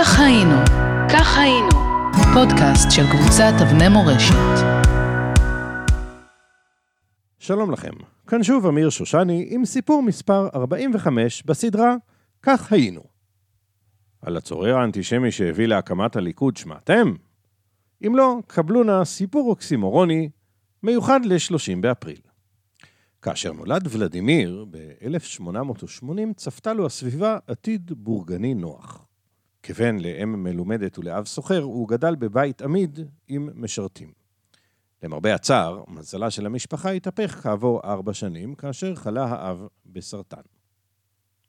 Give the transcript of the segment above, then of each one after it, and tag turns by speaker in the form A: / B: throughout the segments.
A: כך היינו, כך היינו, פודקאסט של קבוצת אבני מורשת.
B: שלום לכם, כאן שוב אמיר שושני עם סיפור מספר 45 בסדרה "כך היינו". על הצורר האנטישמי שהביא להקמת הליכוד שמעתם? אם לא, קבלו נא סיפור אוקסימורוני מיוחד ל-30 באפריל. כאשר נולד ולדימיר ב-1880 צפתה לו הסביבה עתיד בורגני נוח. כבן לאם מלומדת ולאב סוחר, הוא גדל בבית עמיד עם משרתים. למרבה הצער, מזלה של המשפחה התהפך כעבור ארבע שנים, כאשר חלה האב בסרטן.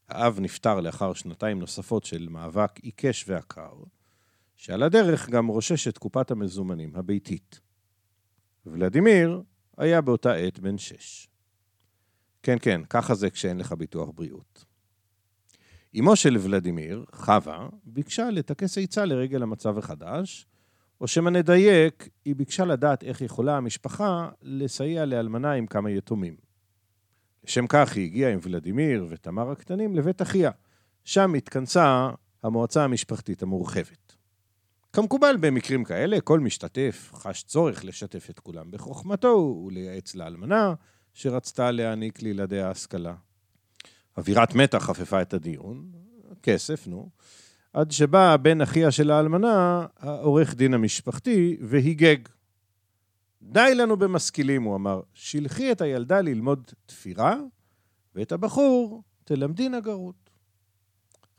B: האב נפטר לאחר שנתיים נוספות של מאבק עיקש ועקר, שעל הדרך גם רושש את קופת המזומנים הביתית. ולדימיר היה באותה עת בן שש. כן, כן, ככה זה כשאין לך ביטוח בריאות. אמו של ולדימיר, חווה, ביקשה לטכס עצה לרגל המצב החדש, או שמא נדייק, היא ביקשה לדעת איך יכולה המשפחה לסייע לאלמנה עם כמה יתומים. לשם כך היא הגיעה עם ולדימיר ותמר הקטנים לבית אחיה. שם התכנסה המועצה המשפחתית המורחבת. כמקובל במקרים כאלה, כל משתתף חש צורך לשתף את כולם בחוכמתו ולייעץ לאלמנה שרצתה להעניק לילדיה השכלה. אווירת מתח חפפה את הדיון, כסף, נו, עד שבא בן אחיה של האלמנה, העורך דין המשפחתי, והיגג. די לנו במשכילים, הוא אמר, שלחי את הילדה ללמוד תפירה, ואת הבחור תלמדי נגרות.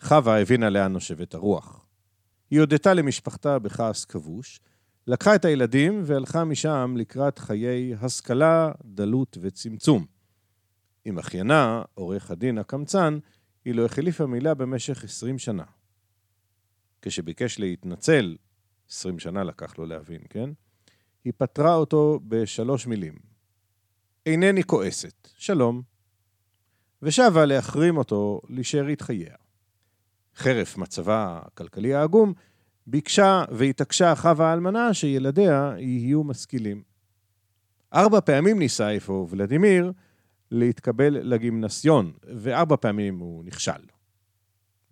B: חווה הבינה לאן נושבת הרוח. היא הודתה למשפחתה בכעס כבוש, לקחה את הילדים והלכה משם לקראת חיי השכלה, דלות וצמצום. עם אחיינה, עורך הדין הקמצן, היא לא החליפה מילה במשך עשרים שנה. כשביקש להתנצל, עשרים שנה לקח לו להבין, כן? היא פטרה אותו בשלוש מילים. אינני כועסת, שלום. ושבה להחרים אותו לשארית חייה. חרף מצבה הכלכלי העגום, ביקשה והתעקשה חווה האלמנה שילדיה יהיו משכילים. ארבע פעמים ניסה אפוא ולדימיר להתקבל לגימנסיון, וארבע פעמים הוא נכשל.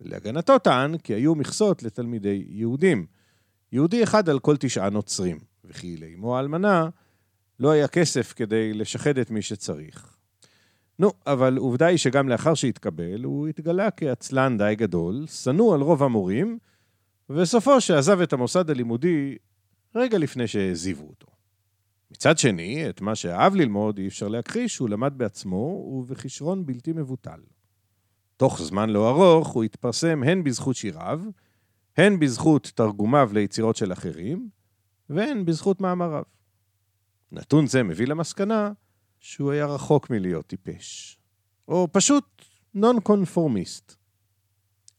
B: להגנתו טען כי היו מכסות לתלמידי יהודים, יהודי אחד על כל תשעה נוצרים, וכי לאמו האלמנה לא היה כסף כדי לשחד את מי שצריך. נו, אבל עובדה היא שגם לאחר שהתקבל, הוא התגלה כעצלן די גדול, שנוא על רוב המורים, וסופו שעזב את המוסד הלימודי רגע לפני שהעזיבו אותו. מצד שני, את מה שאהב ללמוד אי אפשר להכחיש, הוא למד בעצמו ובכישרון בלתי מבוטל. תוך זמן לא ארוך הוא התפרסם הן בזכות שיריו, הן בזכות תרגומיו ליצירות של אחרים, והן בזכות מאמריו. נתון זה מביא למסקנה שהוא היה רחוק מלהיות טיפש, או פשוט נון קונפורמיסט.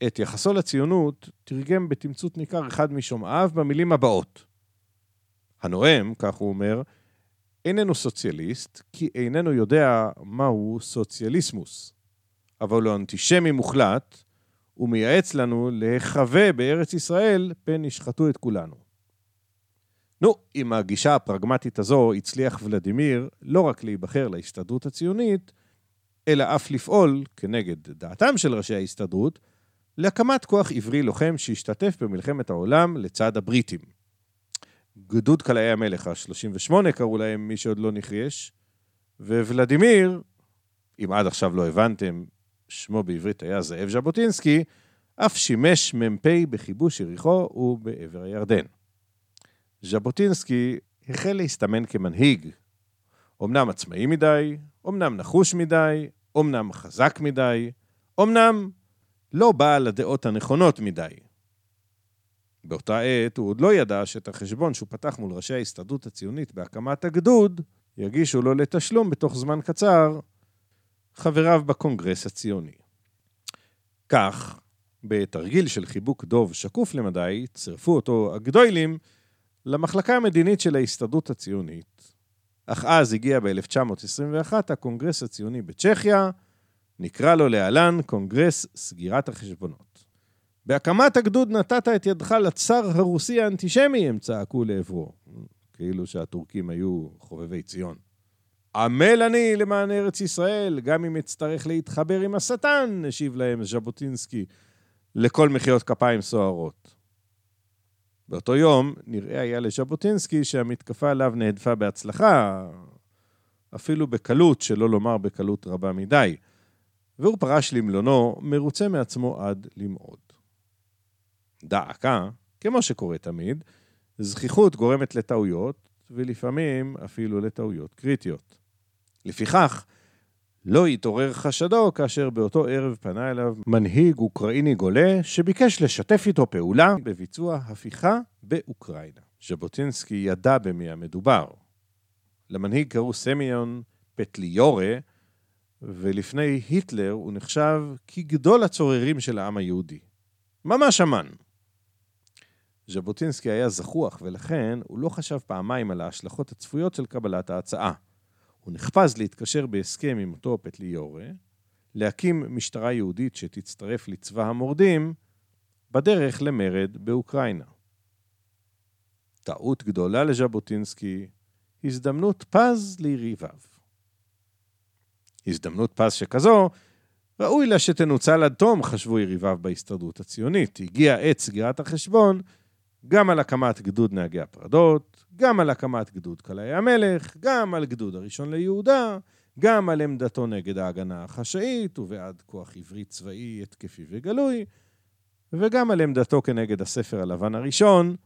B: את יחסו לציונות תרגם בתמצות ניכר אחד משומעיו במילים הבאות: הנואם, כך הוא אומר, איננו סוציאליסט, כי איננו יודע מהו סוציאליסמוס, אבל הוא אנטישמי מוחלט, ומייעץ לנו להיחווה בארץ ישראל פן ישחטו את כולנו. נו, עם הגישה הפרגמטית הזו הצליח ולדימיר לא רק להיבחר להסתדרות הציונית, אלא אף לפעול, כנגד דעתם של ראשי ההסתדרות, להקמת כוח עברי לוחם שהשתתף במלחמת העולם לצד הבריטים. גדוד קלעי המלך ה-38 קראו להם, מי שעוד לא נחייש, וולדימיר, אם עד עכשיו לא הבנתם, שמו בעברית היה זאב ז'בוטינסקי, אף שימש מ"פ בכיבוש יריחו ובעבר הירדן. ז'בוטינסקי החל להסתמן כמנהיג, אמנם עצמאי מדי, אמנם נחוש מדי, אמנם חזק מדי, אמנם לא בעל הדעות הנכונות מדי. באותה עת הוא עוד לא ידע שאת החשבון שהוא פתח מול ראשי ההסתדרות הציונית בהקמת הגדוד, יגישו לו לתשלום בתוך זמן קצר חבריו בקונגרס הציוני. כך, בתרגיל של חיבוק דוב שקוף למדי, צירפו אותו הגדוילים למחלקה המדינית של ההסתדרות הציונית. אך אז הגיע ב-1921 הקונגרס הציוני בצ'כיה, נקרא לו להלן קונגרס סגירת החשבונות. בהקמת הגדוד נתת את ידך לצאר הרוסי האנטישמי, הם צעקו לעברו, כאילו שהטורקים היו חובבי ציון. עמל אני למען ארץ ישראל, גם אם אצטרך להתחבר עם השטן, השיב להם ז'בוטינסקי, לכל מחיאות כפיים סוערות. באותו יום נראה היה לז'בוטינסקי שהמתקפה עליו נהדפה בהצלחה, אפילו בקלות, שלא לומר בקלות רבה מדי, והוא פרש למלונו, מרוצה מעצמו עד למאוד. דא עקא, כמו שקורה תמיד, זכיחות גורמת לטעויות, ולפעמים אפילו לטעויות קריטיות. לפיכך, לא התעורר חשדו כאשר באותו ערב פנה אליו מנהיג אוקראיני גולה שביקש לשתף איתו פעולה בביצוע הפיכה באוקראינה. ז'בוטינסקי ידע במי המדובר. למנהיג קראו סמיון פטליורה, ולפני היטלר הוא נחשב כגדול הצוררים של העם היהודי. ממש אמן. ז'בוטינסקי היה זחוח, ולכן הוא לא חשב פעמיים על ההשלכות הצפויות של קבלת ההצעה. הוא נחפז להתקשר בהסכם עם אותו פטליורה, להקים משטרה יהודית שתצטרף לצבא המורדים, בדרך למרד באוקראינה. טעות גדולה לז'בוטינסקי, הזדמנות פז ליריביו. הזדמנות פז שכזו, ראוי לה שתנוצל עד תום, חשבו יריביו בהסתדרות הציונית. הגיע עת סגירת החשבון גם על הקמת גדוד נהגי הפרדות, גם על הקמת גדוד קלעי המלך, גם על גדוד הראשון ליהודה, גם על עמדתו נגד ההגנה החשאית ובעד כוח עברי צבאי התקפי וגלוי, וגם על עמדתו כנגד הספר הלבן הראשון,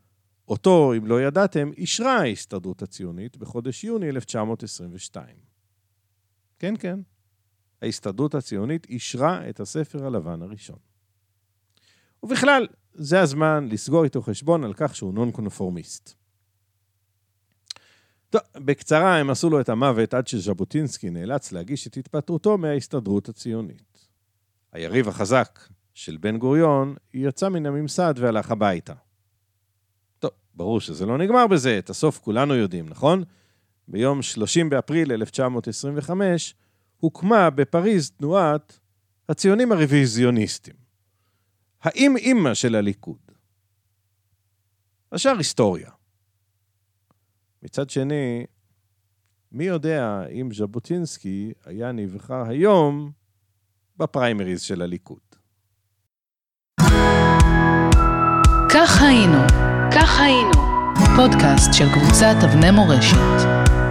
B: אותו, אם לא ידעתם, אישרה ההסתדרות הציונית בחודש יוני 1922. כן, כן, ההסתדרות הציונית אישרה את הספר הלבן הראשון. ובכלל, זה הזמן לסגור איתו חשבון על כך שהוא נון קונפורמיסט. טוב, בקצרה, הם עשו לו את המוות עד שז'בוטינסקי נאלץ להגיש את התפטרותו מההסתדרות הציונית. היריב החזק של בן גוריון יצא מן הממסד והלך הביתה. טוב, ברור שזה לא נגמר בזה, את הסוף כולנו יודעים, נכון? ביום 30 באפריל 1925 הוקמה בפריז תנועת הציונים הרוויזיוניסטים. האם אימא של הליכוד. השאר היסטוריה. מצד שני, מי יודע אם ז'בוטינסקי היה נבחר היום בפריימריז של הליכוד.
A: כך היינו, כך היינו, פודקאסט של קבוצת אבני מורשת.